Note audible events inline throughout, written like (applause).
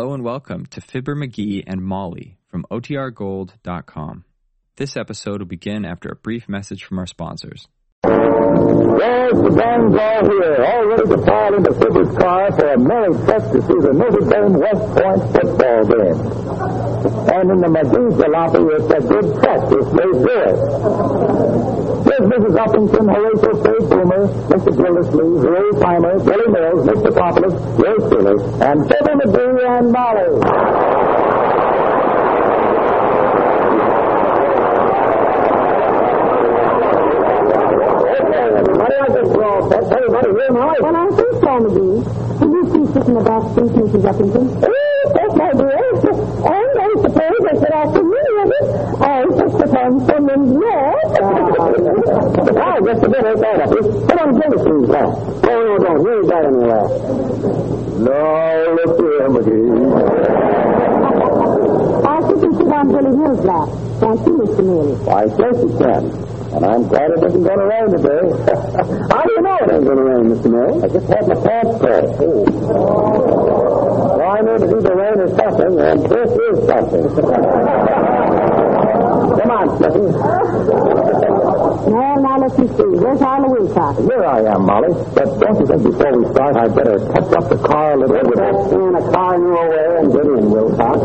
Hello and welcome to Fibber McGee and Molly from OTRGold.com. This episode will begin after a brief message from our sponsors. Yes, the gang's all here, all ready to pile into Fibber's car for a merry trip to see the Notre Dame West Point football game. And in the McGee jalopy, it's a good practice they do it. Here's Mrs. Uppington, Horatio Faye Boomer, Mr. Gildersleeve, Ray Primer, Billy Mills, Mr. Populus, Ray Steeler, and Fibber McGee and Molly. Okay, everybody, I guess we're all. Everybody here now? Well, I think so, McGee. Did you see sit in the back seat, Mrs. Uppington? Yes, that's my dear. And I suppose I should ask you with it. I just put on some and yes. Ah, just a bit, ain't that up? Come on, Gildersleeve back. Oh, no, don't. You ain't got anywhere. No, look here, McGee. I think you sit on Billy Hill's lap. Can't you, Mr. Neely? Why, yes, you can. And I'm glad it isn't going to rain today. How do you know it ain't going to rain, Mr. Murray? I just had my pants coat. Well, I knew that either rain or something, and this is something. (laughs) Come on, Slippy. Let me see. Where's Harlow Wilcox? Here I am, Molly. But don't you think before we start, I'd better touch up the car a little bit? Let's in a car new way and get in, Wilcox.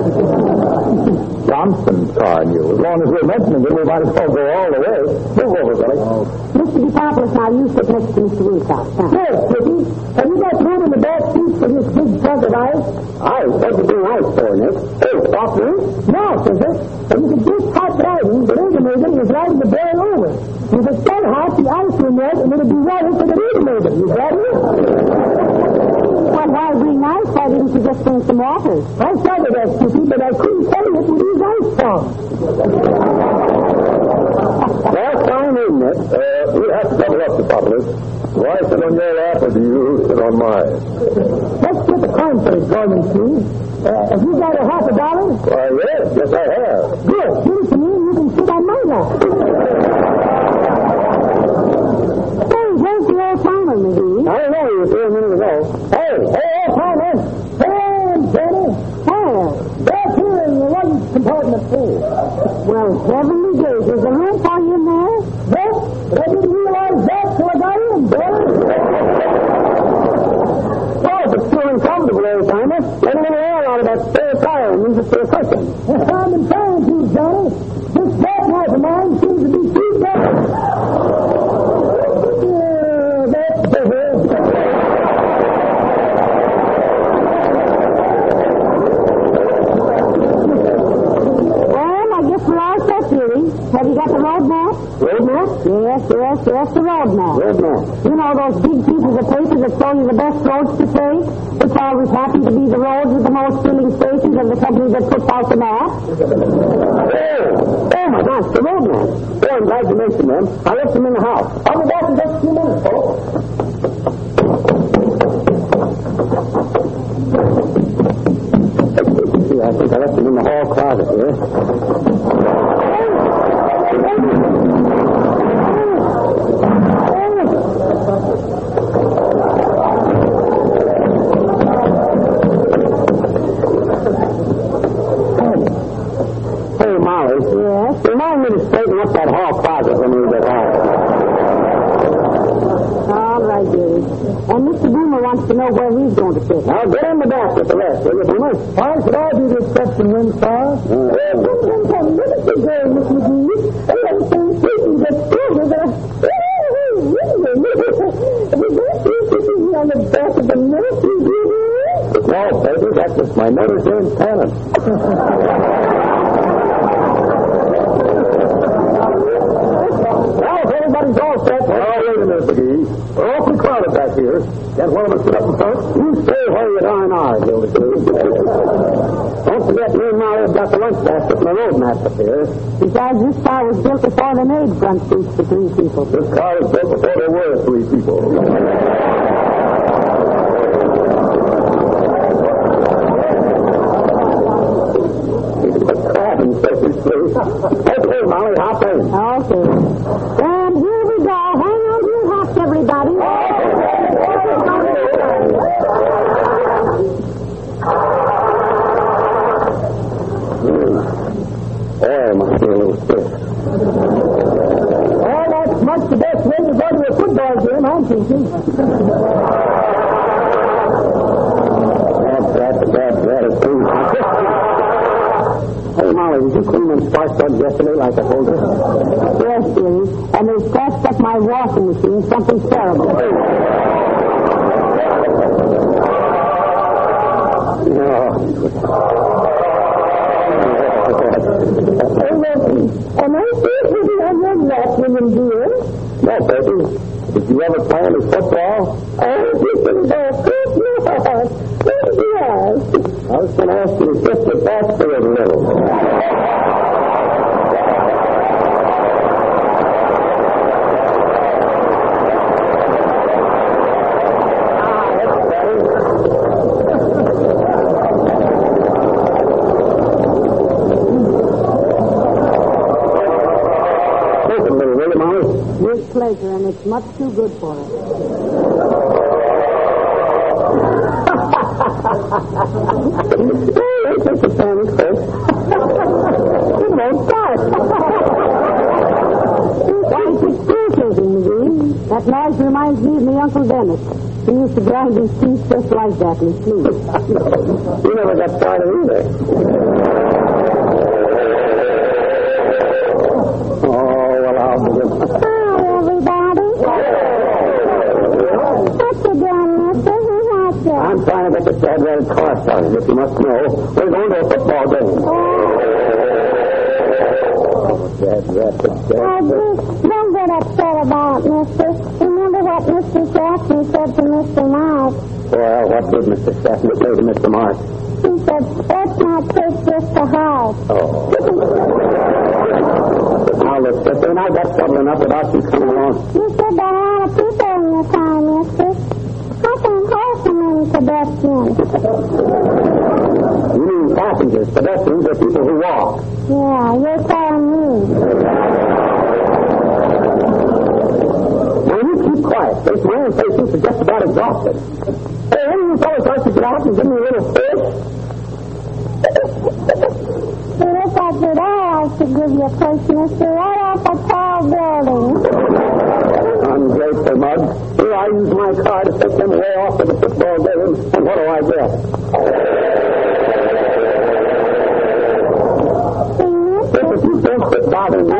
Johnson's car new. As long as we're mentioning it, we might as well go all the way. Move over, Billy. Mr. DePopoulos, now you sit next to Mr. Wilcox. Huh? Yes, Slippy. Have you got room in the back seat for this big trunk of ice? Ice? What'd you do ice for, Nick? Hey, stop here. No, sister. If you could just hot riding, the regulator is riding the boil over. If it's so hot, the ice will melt and it'll be ready for the regulator. You got it? Well, while being nice, why didn't you just bring some water? I started that, Slippy, but I couldn't tell you it with these ice pumps. Well, fine, isn't it? Uh, we'll have to double up the populace. Why sit on your lap do you sit on mine? Let's get the coin going, please. Uh, have you got a half a dollar? Why, yes, yes, I have. Good. Give it to me and you can sit on my lap. Hey, where's the old timer, McGee? I don't know you were here a minute ago. Hey, hey, hey, Palmer. Hey, Danny. Where? Back here in the luggage compartment, too. Well, heavenly days. Is there room for you in there? Yes, I didn't realize that till I got in, boy. Well, if it's too uncomfortable, old timer, let a little air out of that spare tire and use it for a cushion. I'm in trying to, Johnny. This backhand of mine seems to be too bad. Yeah, that's better. Well, I guess we're all set, dearie. Have you got the road map? Road map? Yes, yes, yes, the road map. Road map. You know those big pieces of paper that show you the best roads to take? Which always happen to be the roads with the most filling stations of the company that puts out the map? Oh, oh my gosh, the road map. Oh, I'm glad you mentioned them. I left them in the house. I'll be back in just a few minutes, folks. I think I left them in the hall closet here. And Mr. Boomer wants to know where he's going to sit. Now get in the back with the rest, will you, Boomer? Why should I do this question, Winstar? Well, sometimes I'm little girl, Miss McGee. And I'm so sweet get stronger that I... on the back of the nursery, No, baby, that's just my Notre Dame pennant. Well, if everybody's all set. Oh, wait a minute, McGee. Crowded back here. Can't one of us up in front? You stay where you darn are, Gildersleeve. Don't forget, me and Molly have got the lunch basket and the road map up here. Besides, this car was built before they made front seats for three people. This car was built before there were three people. Crab game, I'm thinking. That's, that's, that's, that is true. Hey, Molly, did you clean them spark plugs yesterday like told you? Yes, dearie. And they scratched up my washing machine, something terrible. Hey, Wilson, am I still sitting on your lap, William dear? No, baby. Did you ever play any football? Oh, you can go Yes. Yes. I was going to ask you to shift your back to it a little. (laughs) Ah, that's better. Listen, little Willie, Molly. With pleasure, and it's much too good for us. Hey, it's just a panic, Chris. it won't start. Why, it's irritating, McGee. That noise reminds me of my Uncle Dennis. He used to grind his teeth just like that in his sleep. you never got started either. I'm trying to get the Chad Red car started, if you must know. We're going to a football game. Oh, Oh, Chad Red. please, don't get upset about it, mister. Remember what Mr. Jackson said to Mr. Mark? Well, what did Mr. Stephen say to Mr. Mark? He said, let's not take this to heart. Oh. Now, look, sister, and I got trouble enough without you coming along. You said there are a lot of people in your car, mister. How can hold so many pedestrians? You mean passengers, pedestrians, or people who walk. Yeah, you're telling me. Now, you keep quiet. Face my own patience is just about exhausted. Hey, when you fellas like to get out and give me a little fish? See, if I did I should give you a place, mister, right off a tall building. Ungrateful mug. Here I use my car to take them way off to the football game, and what do I get? Mister, If you don't quit bothering me,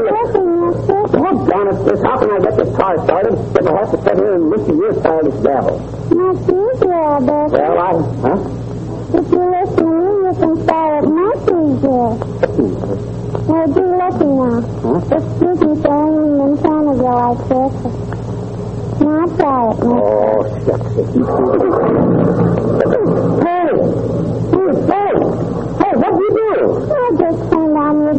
doggone it, how can I get this car started if I have to sit here and listen to your childish babble? Much easier, but Well, I... Huh? if you listen to me, you can start it much easier. Well, do listen now. Excuse me for hanging in front of you like this. Try it. Oh, shucks. Hey! Hey, hey! Hey, what'd you do? I just turned on your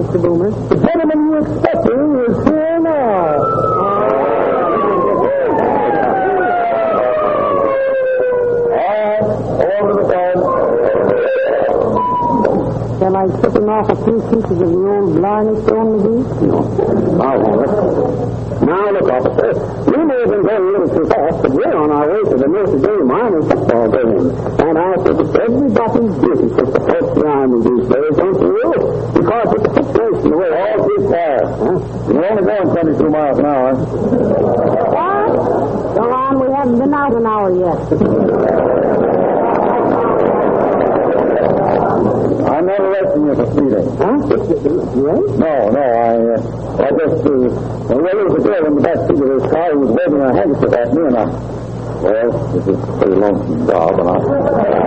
Mr. Boomer? The gentleman you're expecting is here now. Shall I tip him off a few pieces of the old blarney stone, McGee? No. I'll have it. Now, look, officer, we may have been going a little too fast, but we're on our way to the Notre Dame Army football game. And I think it's everybody's duty to support the Army these days, don't you? Because it's a situation the way all too fast. Huh? You're only going 22 miles an hour. What? Go on, we haven't been out an hour yet. I'm not arresting you for speeding. Huh? Yes? No, no, I, uh, I just, uh, well, there was a girl in the back seat of this car who was waving her handkerchief at me, and I, well, this is a pretty lonesome job, and I...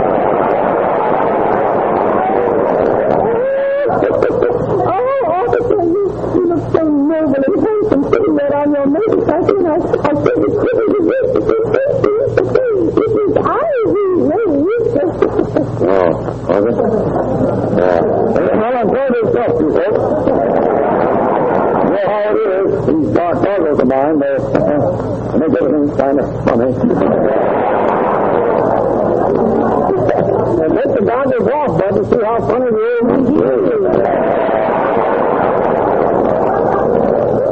Oh, officer, you, you look so noble and handsome sitting there on your motorcycle, and I, I said it's pretty to this. This is Ivy Lane. Oh, was? Yeah. Well, I'm glad it's up, you folks. You know how it is. These dark puzzles of mine, they, uh, make everything kind of funny. And let the goggles off, bud, to see how funny the old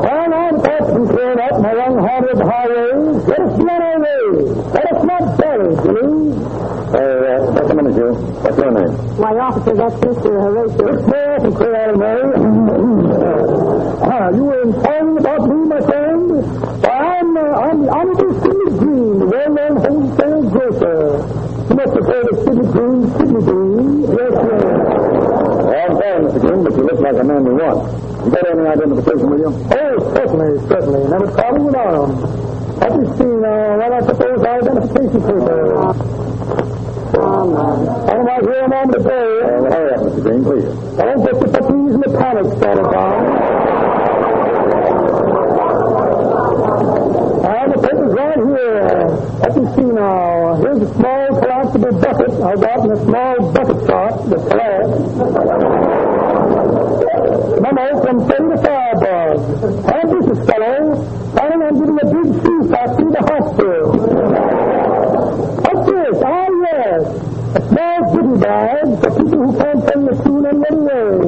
Well, now the captain's cleared up my young-hearted highways. Let us not away. Let us not bury, please. Hey, uh, just a minute, you. What's your name? Why, officer, that's Mr. Horatio. Yes, and clear out of Mary. ah, you were inquiring about me, my friend? Why, I'm, uh, I'm the Honorable Sidney Green, the well-known wholesale grocer. You must have heard of Sidney Green, Sidney Green. Yes, sir. Well, I'm sorry, Mr. Green, but you look like a man we want. You got any identification with you? Oh, certainly, certainly. Never traveling with arms. Have you seen, uh, what I suppose, identification paper? Oh. I'm out here a moment ago. Uh, hurry up, Mr. Green, please. Don't get the puppies and the panic started on. Uh, the paper's right here. Me see now. Here's a small collapsible bucket I got in a small bucket shop, the flat. Memo from Freddy the Firebug. Is fellow on getting a big shoe factory to the hospital. What's this? Ah, yes. A small goodie bag for people who can't send the tune any other way.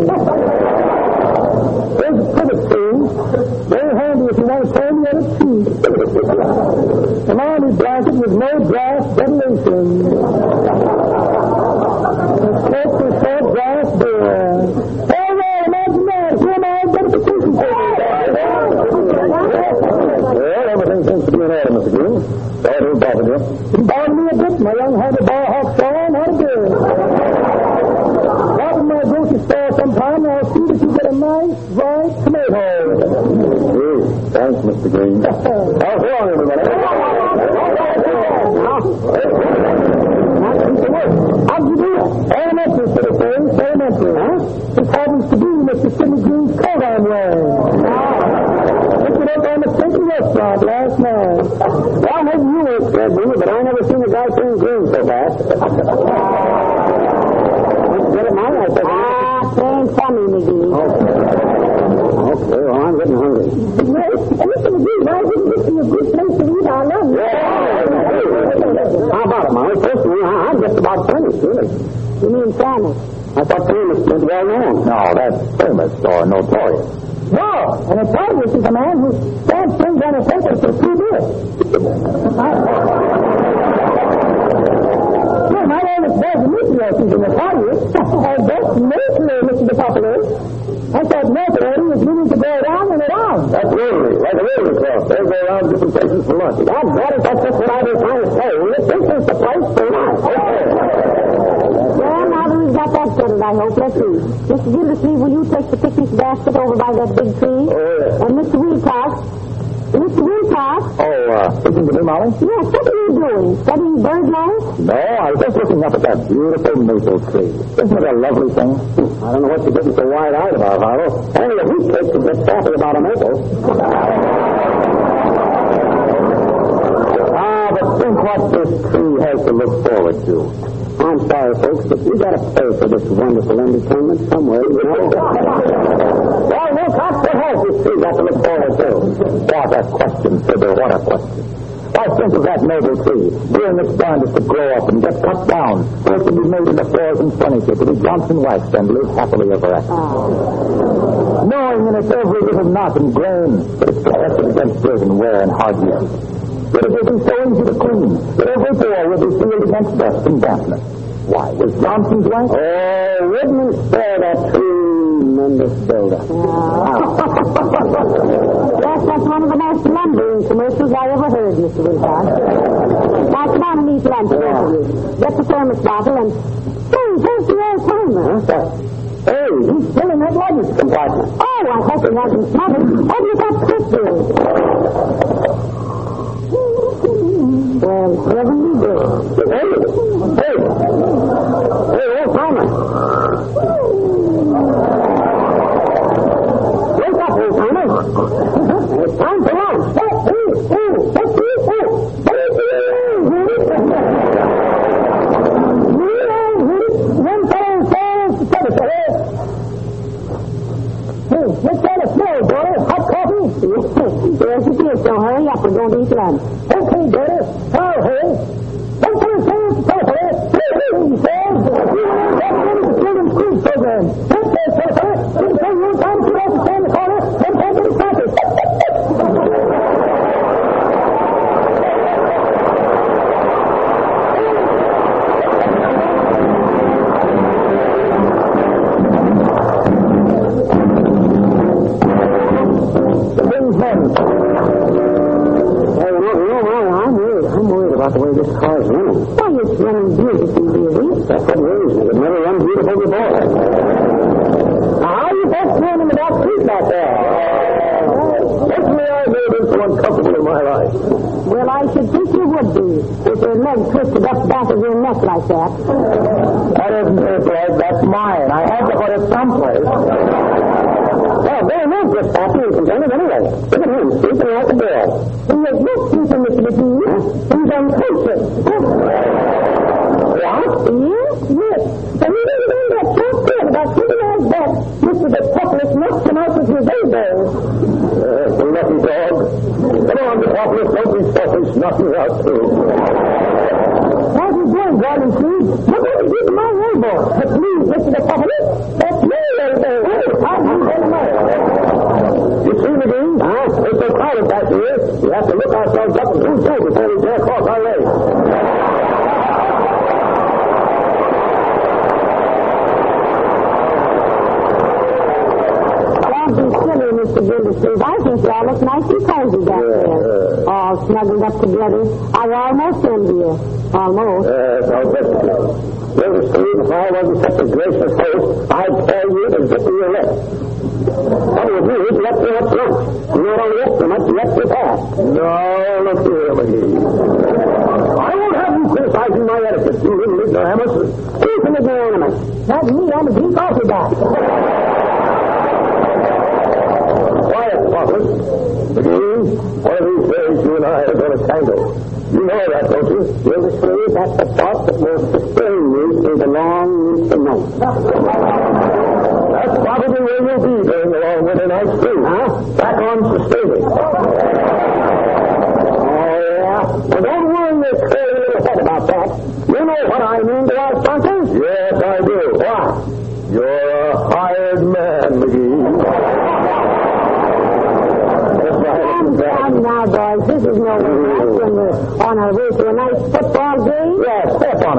Thanks, Mr. Green. How's it going, everybody? How'd you do it? Elementary. Elementary, huh? This happens to be Mr. Sidney Green's coat I'm wearing. Picked it up on the Pinky restaurant last night. Well, maybe you ain't scared me, but I never seen a guy turn green so fast. Let's get it, man. I said, Ah, same funny, McGee. Okay, well, I'm getting hungry. Well, listen, McGee, why didn't this be a good place to eat our lunch? How about it, Molly? Personally, I- I'm just about finished, really. You mean famous? I thought famous meant well known. No, that's famous or notorious. No, and a notorious is a man who stamps things on a paper for two years. Well, my name is Buzz Demetrius, he's a notorious. And that's mostly, Mr. DePopular. I thought notoriety was meaning to go around and around. That's rotary, like a rotary cross. They go around different places for lunch. God, that is, that's just what I was trying to say. This is the place for lunch. Well, now that we've got that settled, I hope. Let's see. Mr. Gildersleeve, will you take the picnic basket over by that big tree? Oh, yeah. And Mr. Wilcox, Mr. Wilcox, Oh, uh, speaking to me, Molly? yes, what are you doing? Studying bird life? No, I was just looking up at that beautiful maple tree. Isn't it a lovely thing? I don't know what you're getting so wide-eyed about, Harlow. Only a wheat cake can get sappy about a maple. ah, but think what this tree has to look forward to. I'm sorry, folks, but we gotta pay for this wonderful entertainment somewhere, you know. well, look, what has this tree got to look forward to? What a question, Sybil, what a question. Why, think of that noble tree, during its darndest to grow up and get cut down, for it to be made into floors and furniture, to be Johnson waxed and live happily ever after. Knowing in its every little knot and grain that it's protected against dirt and wear and hard use. That it will be so easy to clean, that every pore will be sealed against dust and dampness. Why, was Johnson's wax? Oh, Whitman spare that tremendous builder. Yes, that's one of the most lumbering commercials I ever heard, Mr. Wilcox. Now, come on and eat lunch, both of you. Get the thermos bottle and Hey, where's the old timer? Hey, he's still in that luggage compartment. Oh, I hope he hasn't smothered. Open it up quickly. Well, heavenly day. Hey, hey, hey, old timer. Wake up, old timer. It's time for lunch. Hey, what's that smell, daughter? Hot coffee? yes, it is, so hurry up. We're going to eat lunch. This car's running. Why, it's running beautifully, dearie. That's what worries me. It never runs beautiful before. Are you folks doing in the back seat back there? Certainly I've made it so uncomfortable in my life. Well, I should think you would be, with your leg twisted up back of your neck like that. That isn't his leg, that's mine. I had to put it someplace. Well, there there is this Pappy is contented anyway. Look at him, sleeping like a girl. He has no sleeping, Mr. McGee. He's unconscious. What? Yes, yes. And he didn't do that talk about something like that. The Topless knocked him out with his elbow. Lucky dog. Come on, the Topless, don't be selfish. Me out, too. How's he doing, Gordon Creed? Look what to my elbow. But please, Mr. the Topless, that's your elbow. How's he very? You see, McGee? Huh? We're so crowded back here, we have to look ourselves up and do too before we dare cross our legs. Don't be silly, Mr. Gildersleeve. I think you all look nice and cozy back there. All snuggled up together. I almost envy you. Almost. Yes, I'll bet you. Little Steve, if I wasn't such a gracious host, I'd tell you to zip your lip. Trouble with you is you left me up front. You only left so much, you left your past. No, look here, McGee. I won't have you criticizing my etiquette, you little ignoramus. Who's an ignoramus? That's me. I'm a deep coffee back. (laughs) Quiet, Poppers. McGee, one of these days you and I are going to tangle. You know that, don't you? Gildersleeve, that's the thought that will sustain you through the long weeks and nights.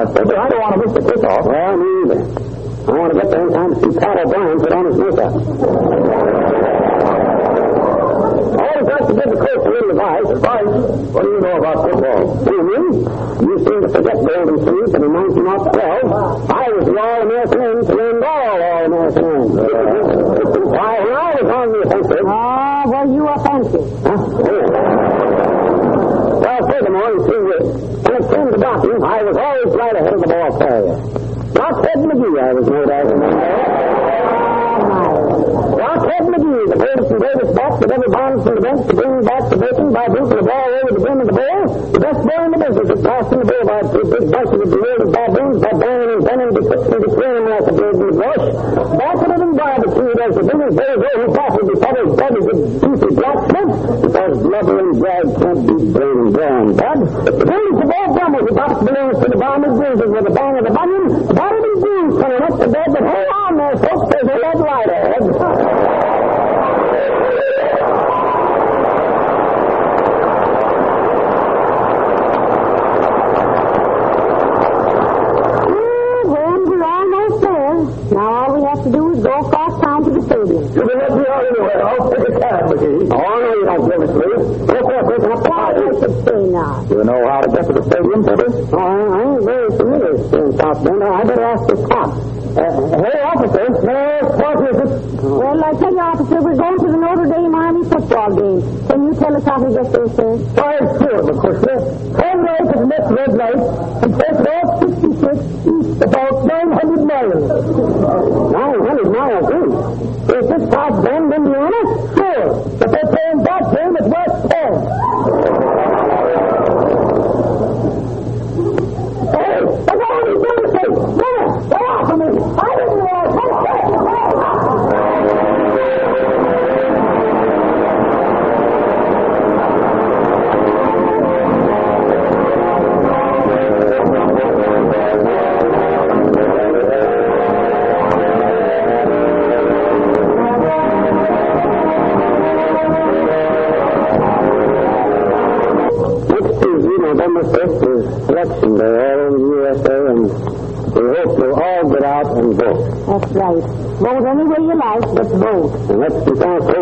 On. I don't want to miss the kickoff. Well, me either. I want to get there in time to see Pat O'Brien put on his makeup. Always like to give the coach a little advice. Advice? What do you know about football? You mean? You seem to forget Gildersleeve and in 1912, I was the All-American end to end all All-American. Why, when I was on the offensive... Oh, well, you offensive. Huh? Oh. Well, furthermore, you see, when it came to blocking, I was always right ahead of the ball carrier. Ted McGee, I was doubt in Not Ted McGee, the greatest and greatest back that ever bounced from the bench to bring back the bacon by booting the ball over the brim of the bowl. The best boy in the business passed in the boulevard through big bunches of bewildered baboons by banging and bending and between them like a bird in the brush. Backward and barbecued as the biggest bozo who the public body with beefy blacksmith because and drag can't be and brown, bud. The police of all drummers who pops balloons to the bottom of bruises with a bang of the bunion, battered and bruised coming up to bed, but hold on there, folks, there's a lead light ahead. Well, we're almost there. Now all we have to do is go across town to the stadium. You can let me out anywhere. I'll take a cab, McGee. Oh, no, you don't give it to me. Look there, breaking up the Why, I party. should say now. You know how to get to the stadium, Pepper? Oh, I ain't very familiar. in South Bend. I better ask the cop. Uh, hey, officer. No, what is it? Well, I tell you, officer, we're going to the Notre Dame Army football game. Can you tell us how to get there, sir? Why, sure, of course, yes. Turn right to the next red light and take off 66 east about 900 miles. 900 miles east? Is this South Bend, Indiana? Sure. But they're playing that game Vote any way you like, but vote. And that's 2000.